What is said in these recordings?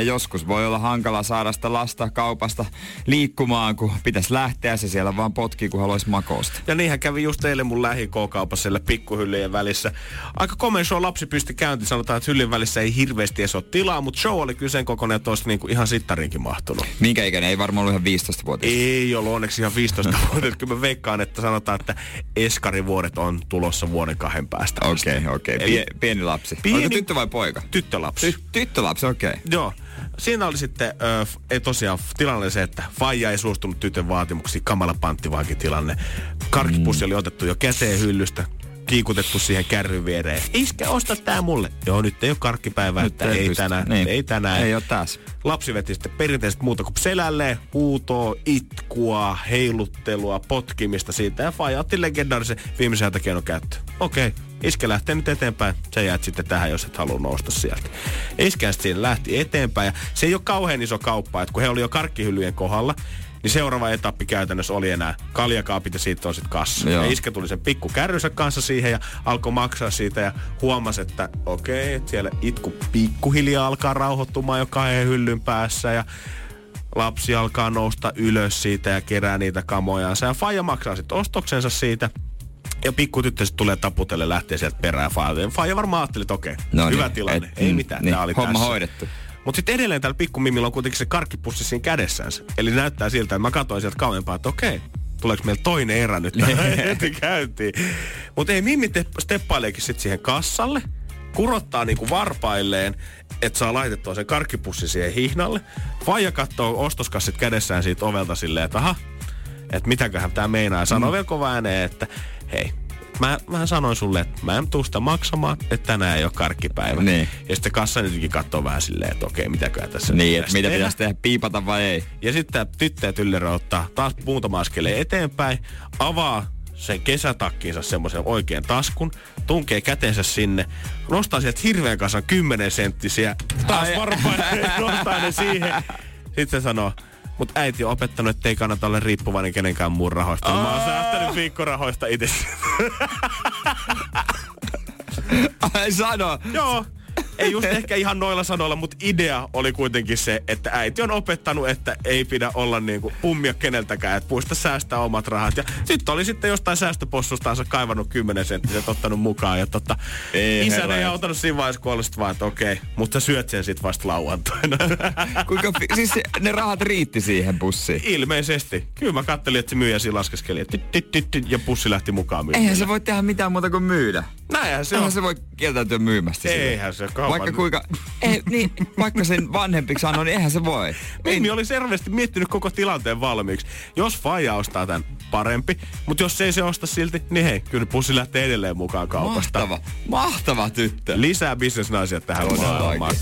Joskus voi olla hankala saada sitä lasta kaupasta liikkumaan, kun pitäisi lähteä. Se siellä vaan potkii, kun haluaisi makoosta. Ja niinhän kävi just eilen mun lähi kaupassa siellä pikkuhyllyjen välissä. Aika komea show lapsi pystyi käyntiin. Sanotaan, että hyllyn välissä ei hirveästi edes ole tilaa, mutta show oli kyllä sen kokoinen, että olisi niinku ihan sittarinkin mahtunut. Minkä ikäinen? Ei varmaan ollut ihan 15 vuotta. Ei ollut onneksi ihan 15 vuotta. Kyllä mä veikkaan, että sanotaan, että eskarivuodet on tulossa vuoden kahden päästä. Okei, okay, okei. Okay. Pie- pieni lapsi. Pieni... Oliko tyttö vai poika? Tyttölapsi. Ty- tyttölapsi, okei. Okay. Joo siinä oli sitten, äh, ei tosiaan, tilanne se, että faija ei suostunut tytön vaatimuksiin, kamala tilanne. Karkkipussi mm. oli otettu jo käteen hyllystä, kiikutettu siihen kärryn viereen. Iskä, osta tää mulle. Joo, nyt ei ole karkkipäivää, että ei, ei tänään. Niin. Ei tänään. Ei ole taas. Lapsi veti sitten perinteisesti muuta kuin selälleen, huutoa, itkua, heiluttelua, potkimista siitä. Ja Faija otti legendaarisen viimeisen hätäkeinon käyttöön. Okei, okay. Iske lähtee nyt eteenpäin. Se jäät sitten tähän, jos et halua nousta sieltä. Iskä siinä lähti eteenpäin. Ja se ei ole kauhean iso kauppa, että kun he oli jo karkkihyllyjen kohdalla, niin seuraava etappi käytännössä oli enää kaljakaapit ja siitä on sitten kassa. Joo. Ja iskä tuli sen pikku kärrynsä kanssa siihen ja alkoi maksaa siitä ja huomasi, että okei, okay, siellä itku pikkuhiljaa alkaa rauhoittumaan jo kahden hyllyn päässä ja lapsi alkaa nousta ylös siitä ja kerää niitä kamojansa. Ja Faija maksaa sitten ostoksensa siitä. Ja pikku tyttö sitten tulee taputelle lähtee sieltä perään. Faija varmaan ajatteli, että okei, okay, no hyvä niin, tilanne. Et, Ei mitään, niin, oli homma tässä. hoidettu. Mutta sitten edelleen täällä pikkumimillä on kuitenkin se karkkipussi siinä kädessänsä. Eli näyttää siltä, että mä katsoin sieltä kauempaa, että okei, tuleeko meillä toinen erä nyt heti käyntiin. Mutta ei Mimmi te, steppaileekin sitten siihen kassalle, kurottaa niinku varpailleen, että saa laitettua sen karkkipussi siihen hihnalle. Faija katsoo ostoskassit kädessään siitä ovelta silleen, että aha, että mitäköhän tämä meinaa. Ja sanoo mm. vielä kova ääneen, että hei, mä, mä sanoin sulle, että mä en tuu sitä maksamaan, että tänään ei ole karkkipäivä. Niin. Ja sitten kassa nytkin katsoo vähän silleen, että okei, mitäköhän tässä Niin, että mitä pitäisi tehdä, piipata vai ei. Ja sitten tämä tyttö ja tyllerä ottaa taas muutama askeleen eteenpäin, avaa sen kesätakkiinsa semmoisen oikean taskun, tunkee kätensä sinne, nostaa sieltä hirveän kanssa 10 senttisiä, taas varmaan nostaa ne siihen. Sitten se sanoo, mutta äiti on opettanut, että ei kannata olla riippuvainen kenenkään muun rahoista. Aa. Mä oon säästänyt viikkorahoista itse. Ai sano. Joo ei just ehkä ihan noilla sanoilla, mutta idea oli kuitenkin se, että äiti on opettanut, että ei pidä olla niinku pummia keneltäkään, että puista säästää omat rahat. Ja sitten oli sitten jostain säästöpossustaansa kaivannut 10 senttiset ottanut mukaan. Ja tota, ei, isän ei ottanut siinä vaiheessa, kun olisi vaan, että okei, mutta sä syöt sen sitten vasta lauantaina. Kuinka, siis ne rahat riitti siihen pussiin? Ilmeisesti. Kyllä mä kattelin, että se myyjä siinä laskeskeli, että ja pussi lähti mukaan. Eihän se voi tehdä mitään muuta kuin myydä. Näinhän se Eihän on. se voi kieltäytyä myymästä Eihän se kaupan. Vaikka kuinka, ei, niin, vaikka sen vanhempi sanoo, niin eihän se voi. Mimmi oli selvästi miettinyt koko tilanteen valmiiksi. Jos Faija ostaa tämän parempi, mutta jos ei se osta silti, niin hei, kyllä pussi lähtee edelleen mukaan kaupasta. Mahtava, mahtava tyttö. Lisää bisnesnaisia tähän maailmaan.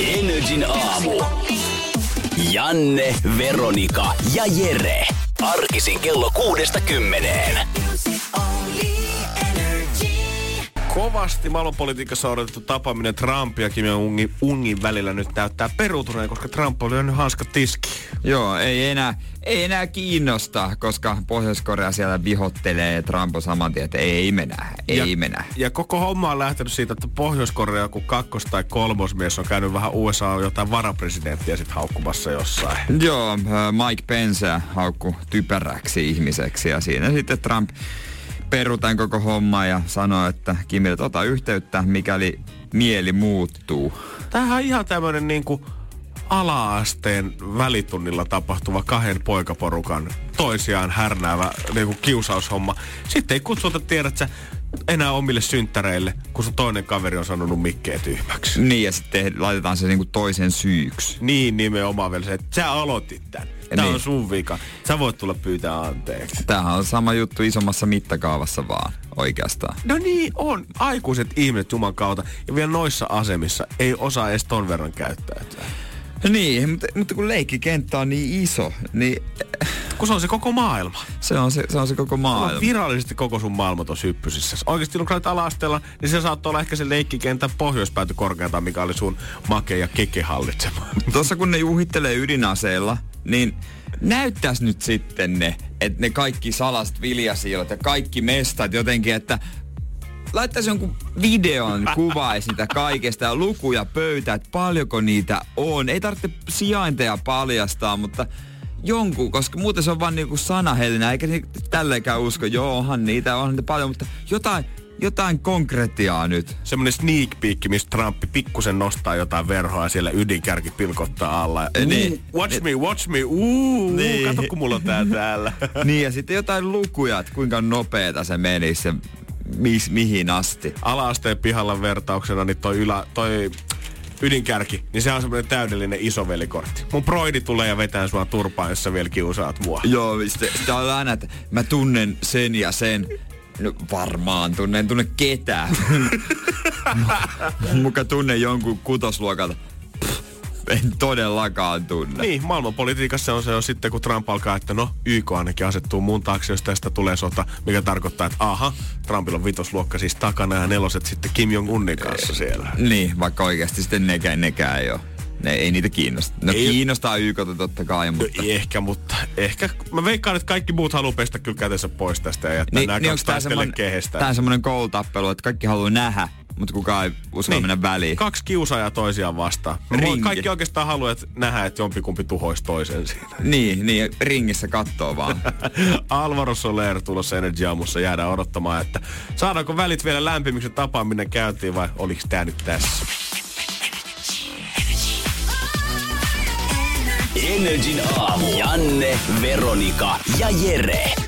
Energin aamu. Janne, Veronika ja Jere. Arkisin kello kuudesta kymmeneen kovasti maailmanpolitiikassa odotettu tapaaminen Trump ja Kim Jong-ungin ungin välillä nyt näyttää peruutuneen, koska Trump oli nyt hanskat tiski. Joo, ei enää, ei enää kiinnosta, koska Pohjois-Korea siellä vihottelee Trump on saman tien, että ei mennä, ei ja, mennä. Ja koko homma on lähtenyt siitä, että Pohjois-Korea kun kakkos- tai kolmosmies on käynyt vähän USA jotain varapresidenttiä sitten haukkumassa jossain. Joo, äh, Mike Pence haukku typeräksi ihmiseksi ja siinä sitten Trump perutan koko homma ja sanoi, että Kimille ota yhteyttä, mikäli mieli muuttuu. Tämähän on ihan tämmöinen niinku ala-asteen välitunnilla tapahtuva kahden poikaporukan toisiaan härnäävä niinku kiusaushomma. Sitten ei kutsuta, tiedät sä, enää omille synttäreille, kun sun toinen kaveri on sanonut mikkeä tyhmäksi. Niin, ja sitten laitetaan se niinku toisen syyksi. Niin nimenomaan vielä se, että sä aloitit tän. Tää Niin. on sun vika. Sä voit tulla pyytää anteeksi. Tämähän on sama juttu isommassa mittakaavassa vaan oikeastaan. No niin on. Aikuiset ihmiset Juman kautta ja vielä noissa asemissa ei osaa edes ton verran käyttäytyä. Niin, mutta, mutta kun leikkikenttä on niin iso, niin Kun se on se koko maailma. se on se, se, on se koko maailma. on virallisesti koko sun maailma tuossa hyppysissä. Oikeasti kun olet ala niin se saattoi olla ehkä se leikkikentän pohjoispääty korkeintaan, mikä oli sun make ja keke hallitsema. Tuossa kun ne juhittelee ydinaseilla, niin näyttäisi nyt sitten ne, että ne kaikki salaset viljasiilat ja kaikki mestat jotenkin, että laittaisi jonkun videon, kuvaisi niitä kaikesta ja lukuja pöytä, että paljonko niitä on. Ei tarvitse sijainteja paljastaa, mutta jonkun, koska muuten se on vaan niinku sanahelinä, eikä tälleenkään usko. Joo, onhan niitä, onhan niitä paljon, mutta jotain, jotain konkretiaa nyt. Semmoinen sneak peek, missä Trump pikkusen nostaa jotain verhoa ja siellä ydinkärki pilkottaa alla. Ja, Eh, niin. "Uu, watch me, watch me, uu, Niin. niin. kato kun mulla on tää täällä. niin ja sitten jotain lukuja, että kuinka nopeeta se meni se mis, mihin asti. Ala-asteen pihalla vertauksena, niin toi, ylä, toi ydinkärki, niin se on semmoinen täydellinen isovelikortti. Mun broidi tulee ja vetää sua turpaan, jos sä vielä kiusaat mua. Joo, sitten, sitten on aina, että mä tunnen sen ja sen. No varmaan tunnen, en tunne ketään. Muka tunnen jonkun kutosluokalta. En todellakaan tunne. Niin, maailmanpolitiikassa on se jo sitten, kun Trump alkaa, että no, YK ainakin asettuu mun taakse, jos tästä tulee sota, mikä tarkoittaa, että aha, Trumpilla on vitosluokka siis takana ja neloset sitten Kim Jong-unin kanssa siellä. Niin, vaikka oikeasti sitten nekään, nekään ei ole. Ne ei niitä kiinnosta. No Ei- kiinnostaa YKta totta kai, No, mutta... ehkä, mutta ehkä, mä veikkaan, että kaikki muut haluaa pestä kyllä kätensä pois tästä ja jättää Niin, nämä niin kaksi tää semmonen, kehestä. tää semmonen koulutappelu, että kaikki haluaa nähdä, mutta kukaan ei uskalla mennä väliin. Kaksi kiusaajaa toisiaan vastaan. Ringi. kaikki oikeastaan haluaa että nähdä, että jompikumpi tuhoisi toisen siinä. Niin, niin, ringissä kattoo vaan. Alvaro Soler tulossa Energy Aamussa jäädään odottamaan, että saadaanko välit vielä lämpimiksi ja tapaaminen käyntiin vai oliks tää nyt tässä? Energin aamu. Janne, Veronika ja Jere.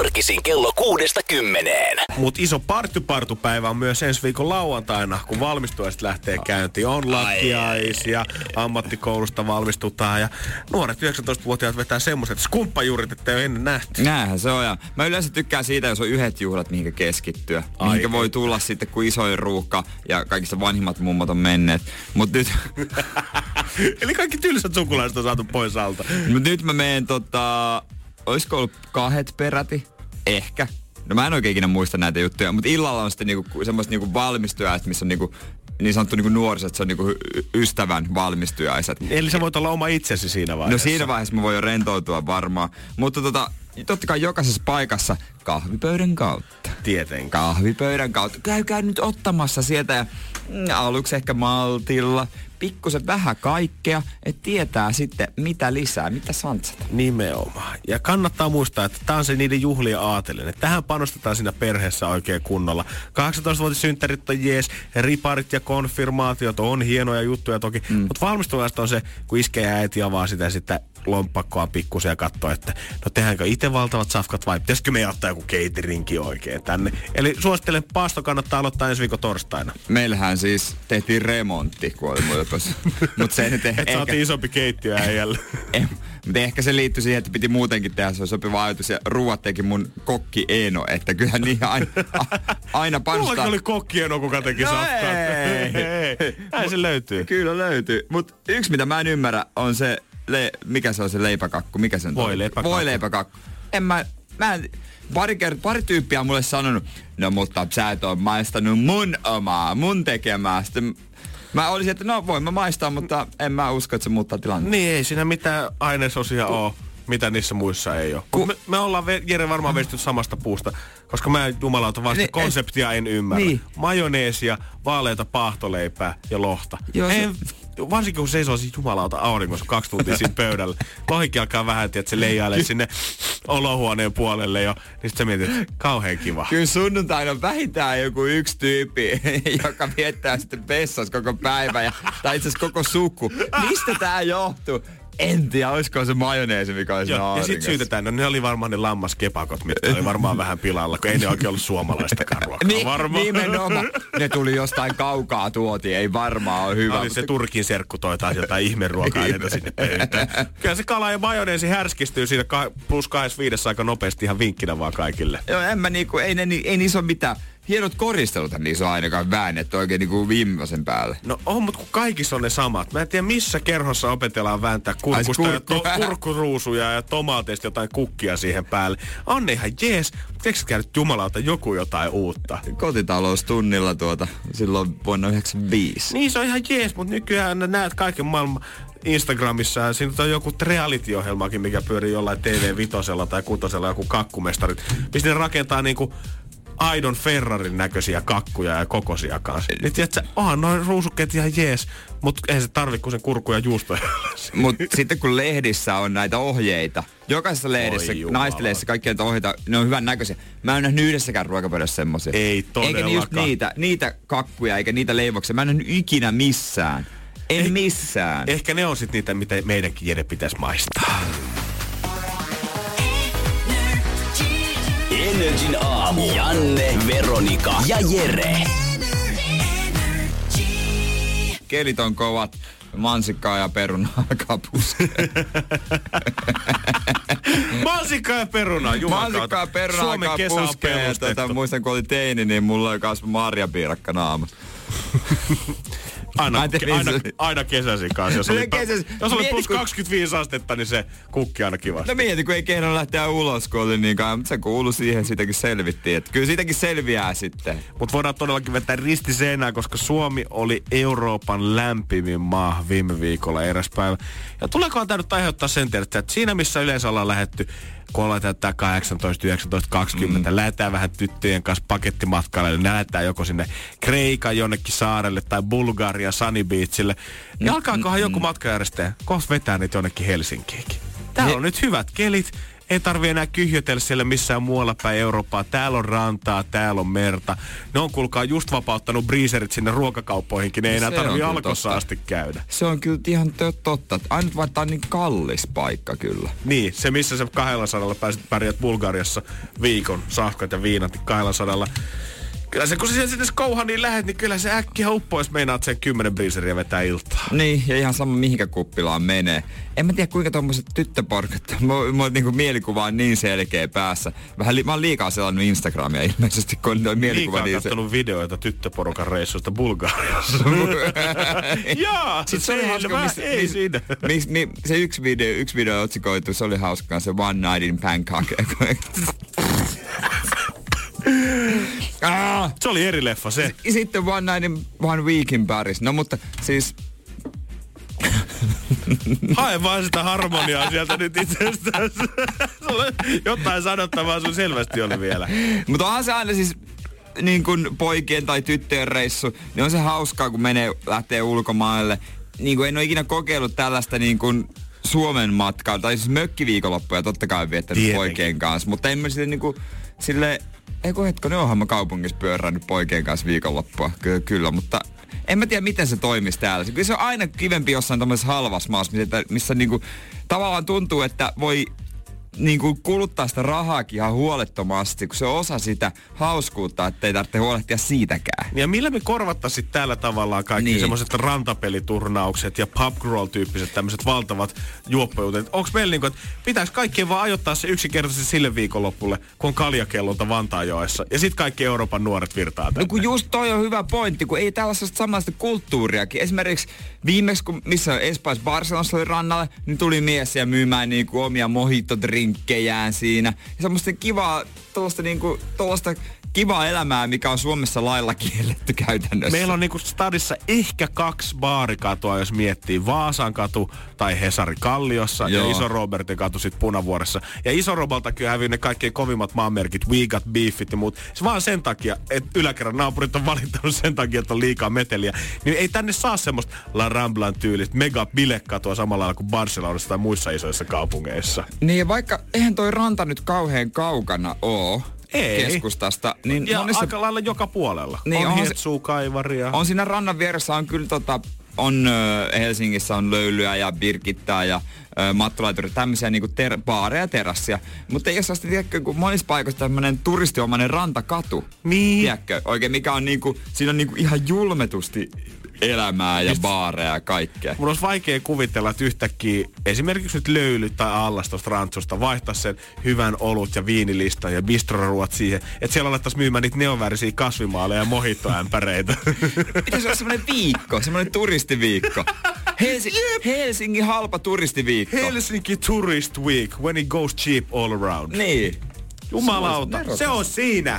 Arkisin kello kuudesta kymmeneen. Mut iso partypartupäivä on myös ensi viikon lauantaina, kun valmistujaiset lähtee käyntiin. On lattiaisia, ammattikoulusta valmistutaan ja nuoret 19-vuotiaat vetää semmoset skumppajuurit, että ei ole ennen nähty. Näinhän se on. Ja mä yleensä tykkään siitä, jos on yhdet juhlat, mihinkä keskittyä. Ai Mihinkä voi tulla sitten, kun isoin ruuhka ja kaikista vanhimmat mummot on menneet. Mut nyt, Eli kaikki tylsät sukulaiset on saatu pois alta. mut nyt mä meen tota... Olisiko ollut kahdet peräti? Ehkä. No mä en oikein ikinä muista näitä juttuja, mutta illalla on sitten niinku semmoista niinku valmistujaiset, missä on niinku niin sanottu niinku nuoriset, se on niinku ystävän valmistujaiset. Eli sä voit olla oma itsesi siinä No vaiheessa. siinä vaiheessa mä voin jo rentoutua varmaan. Mutta tota, totta kai jokaisessa paikassa kahvipöydän kautta. Tietenkin. Kahvipöydän kautta. Käykää nyt ottamassa sieltä ja mm, aluksi ehkä maltilla. Pikkusen vähän kaikkea, että tietää sitten mitä lisää, mitä santsata. Nimenomaan. Ja kannattaa muistaa, että tämä on se niiden juhlien aatelinen. Tähän panostetaan siinä perheessä oikein kunnolla. 18-vuotissynttärit on jees, riparit ja konfirmaatiot on hienoja juttuja toki. Mm. Mutta valmistujasta on se, kun iskä ja äiti avaa sitä sitten lompakkoa pikkusen ja katsoo, että no tehdäänkö itse valtavat safkat vai pitäisikö me ottaa joku cateringi oikein tänne. Eli suosittelen, paasto kannattaa aloittaa ensi viikon torstaina. Meillähän siis tehtiin remontti, kun oli. Mutta se nyt eh- Että saatiin isompi keittiö äijälle. Mutta ehkä se liittyi siihen, että piti muutenkin tehdä se on sopiva ajatus. Ja ruuat teki mun kokki Eeno, että kyllähän niin aina, a- aina panostaa. Mullakin oli kokkieno, kuka teki No safkat. ei. Näin se löytyy. Kyllä löytyy. Mutta yksi mitä mä en ymmärrä on se, le- mikä se on se leipäkakku, mikä se on? Voileipäkakku. Voileipäkakku. En mä, mä en, pari, kert- pari tyyppiä on mulle sanonut, no mutta sä et ole maistanut mun omaa, mun tekemää. Sitten mä olisin, että no voin mä maistaa, mutta en mä usko, että se muuttaa tilannetta. Niin, ei siinä mitään ainesosia ole, mitä niissä muissa ei ole. Ku- Me, me ollaan Jere varmaan vesty samasta puusta, koska mä jumalauta vasta Niin, konseptia en ymmärrä. niin. Majoneesia, vaaleita paahtoleipää ja lohta. Joo, se- en, varsinkin kun seisoo siis jumalauta auringossa kaksi tuntia siinä pöydällä. Lohikin alkaa vähän, että se leijailee sinne olohuoneen puolelle jo. Niin sit sä mietit, että kauhean kiva. Kyllä sunnuntaina on vähintään joku yksi tyyppi, joka viettää sitten vessassa koko päivän, ja, tai itse asiassa koko suku. Mistä tää johtuu? En tiedä, olisiko se majoneesi, mikä olisi Joo, ja sitten syytetään, no ne oli varmaan ne lammaskepakot, mitkä oli varmaan vähän pilalla, kun ei ne oikein ollut suomalaista ruokaa. Niin, varmaan. nimenomaan. Ne tuli jostain kaukaa tuotiin, ei varmaan ole hyvä. Oli se Turkin serkku toi taas jotain ihmeruoka-aineita sinne pöytään. Kyllä se kala ja majoneesi härskistyy siinä ka- plus 25 aika nopeasti ihan vinkkinä vaan kaikille. Joo, en mä niinku, ei, ne, ei niissä ole mitään. Hienot koristelut niissä on ainakaan väännetty oikein niinku viimeisen päälle. No on, mutta kun kaikissa on ne samat. Mä en tiedä missä kerhossa opetellaan vääntää kurkusta Ai, ja to- kurkku. kurkkuruusuja ja tomaateista jotain kukkia siihen päälle. On ne ihan jees, mutta eikö käydä jumalauta joku jotain uutta? Kotitaloustunnilla tuota silloin vuonna 95. Niin se on ihan jees, mutta nykyään näet kaiken maailman Instagramissa ja siinä on joku reality-ohjelmakin, mikä pyörii jollain TV-vitosella tai kutosella, joku kakkumestarit, missä ne rakentaa niinku aidon Ferrarin näköisiä kakkuja ja kokosia kanssa. Niin tiedätkö, onhan noin ruusukkeet ihan jees, mutta eihän se tarvi kuin sen kurkku ja juustoja. Mutta sitten kun lehdissä on näitä ohjeita, jokaisessa lehdessä, naistelehdessä, kaikkia näitä ohjeita, ne on hyvän näköisiä. Mä en nähnyt yhdessäkään ruokapöydässä semmosia. Ei Eikä ni- just todellakaan. niitä, niitä kakkuja eikä niitä leivoksia. Mä en nähnyt ikinä missään. En Ei- missään. Ehkä ne on sitten niitä, mitä meidänkin Jere pitäisi maistaa. Energin aamu. Janne, Veronika ja Jere. Kelit on kovat. Mansikkaa ja peruna alkaa puskea. Mansikka ja peruna, juman Mansikkaa ja peruna Suomen pelustettu. Tota, muistan, kun oli teini, niin mulla oli kasvu marjapiirakka naamassa. Aina, aina, aina kesäisin kanssa. Jos oli, kesäisin. jos oli plus kun- 25 astetta, niin se kukki aina kivasti. No mieti, kun ei kehdannut lähteä ulos, kun oli niin kauan, mutta se kuului siihen, siitäkin selvittiin. Että kyllä siitäkin selviää sitten. Mutta voidaan todellakin vetää risti seinään, koska Suomi oli Euroopan lämpimin maa viime viikolla eräs päivä. Ja tuleekohan tämä nyt aiheuttaa sen tiedettä, että siinä missä yleensä ollaan lähetty, kun ollaan täyttää 18, 19, 20, mm. lähetään vähän tyttöjen kanssa pakettimatkalle, niin lähetään joko sinne Kreikan jonnekin saarelle tai Bulgaria Sunny Beachille. Niin alkaakohan joku matkajärjestäjä kohta vetää niitä jonnekin Helsinkiinkin. Täällä Ne- on nyt hyvät kelit. Ei tarvi enää kyhjötellä siellä missään muualla päin Eurooppaa. Täällä on rantaa, täällä on merta. Ne on kuulkaa just vapauttanut breezerit sinne ruokakauppoihinkin. Ne ei enää Se tarvi alkossa totta. asti käydä. Se on kyllä ihan totta. Ainut vaan on niin kallis paikka kyllä. Niin, se missä sä 200 pääsit pärjät Bulgariassa viikon safkat ja viinat, niin 200 Kyllä se, kun sä sinne Skouhaniin lähet, niin kyllä se äkkiä uppoo, jos meinaat sen 10 breezeriä vetää iltaa. Niin, ja ihan sama mihinkä kuppilaan menee. En mä tiedä kuinka tommoset tyttöporkat, mulla mulla niinku mielikuva on niin selkeä päässä. Vähän li- mä oon liikaa selannut Instagramia ilmeisesti, kun toi mielikuva Liikaa niin se... videoita tyttöporukan reissuista Bulgariassa. Jaa, Sitten se oli hauska, missä, ei missä, siinä. missä, mi, se yksi video, yksi video otsikoitu, se oli hauskaa, se One Night in Bangkok. ah, Se oli eri leffa se. sitten One Night in One Week in Paris. No mutta siis Hae vaan sitä harmoniaa sieltä nyt itsestäsi. Sulla jotain sanottavaa sun selvästi oli vielä. Mutta onhan se aina siis niin kuin poikien tai tyttöjen reissu, niin on se hauskaa, kun menee, lähtee ulkomaille. Niin kuin en ole ikinä kokeillut tällaista niin kuin Suomen matkaa, tai siis mökkiviikonloppuja totta kai viettänyt Tietenkin. poikien kanssa, mutta en mä sille niin kuin, sille, ei kun hetko, ne onhan mä kaupungissa pyörännyt poikien kanssa viikonloppua, kyllä, kyllä mutta en mä tiedä, miten se toimisi täällä. Kyllä se on aina kivempi jossain tämmöisessä halvassa maassa, missä, missä niinku, tavallaan tuntuu, että voi niin kuin kuluttaa sitä rahaakin ihan huolettomasti, kun se on osa sitä hauskuutta, että ei tarvitse huolehtia siitäkään. Ja millä me korvattaisiin tällä tavallaan kaikki niin. Niin. semmoiset rantapeliturnaukset ja pub crawl tyyppiset tämmöiset valtavat juoppajuutet? Onko meillä niinku, että pitäisi kaikkien vaan ajoittaa se yksinkertaisesti sille viikonloppulle, kun on kaljakellonta Vantaajoessa ja sitten kaikki Euroopan nuoret virtaa tänne. No kun just toi on hyvä pointti, kun ei tällaista samanlaista kulttuuriakin. Esimerkiksi viimeksi, kun missä Espanjassa Barcelonassa oli rannalle, niin tuli mies ja myymään niinku omia mojitodrinkkejään siinä. Ja semmoista kivaa, tuollaista niinku, kivaa elämää, mikä on Suomessa lailla kielletty käytännössä. Meillä on niinku stadissa ehkä kaksi baarikatoa, jos miettii. Vaasan katu tai Hesari Kalliossa Joo. Ja Iso Robertin katu sitten Punavuoressa. Ja Iso Robaltakin on hävinnyt ne kaikkein kovimmat maanmerkit, We Got Beefit ja muut. Se vaan sen takia, että yläkerran naapurit on valittanut sen takia, että on liikaa meteliä. Niin ei tänne saa semmoista La Ramblan tyylistä mega bilekatoa samalla lailla kuin Barcelonassa tai muissa isoissa kaupungeissa. Niin ja vaikka eihän toi ranta nyt kauhean kaukana oo Ei. keskustasta, niin Ja monissa aika lailla joka puolella. Niin, on Kaivaria. on siinä rannan vieressä on kyllä tota, on Helsingissä on löylyä ja birkittää ja ö, mattolaituri, tämmöisiä niinku ter- baareja ja terassia. Mutta ei ole sellaista, tiedätkö, kun monissa paikoissa tämmöinen turistiomainen rantakatu. Niin. Tiedätkö, oikein mikä on niinku, siinä on niinku ihan julmetusti elämää ja baareja ja kaikkea. Mun olisi vaikea kuvitella, että yhtäkkiä esimerkiksi nyt löylyt tai allas tuosta rantsusta vaihtaa sen hyvän olut ja viinilistan ja bistroruot siihen, että siellä alettaisiin myymään niitä neonvärisiä kasvimaaleja ja mohittoämpäreitä. Pitäisi olla semmoinen viikko, semmoinen turistiviikko. Helsi- Helsingin halpa turistiviikko. Helsinki Tourist Week, when it goes cheap all around. Niin. Jumalauta, Se on se on siinä.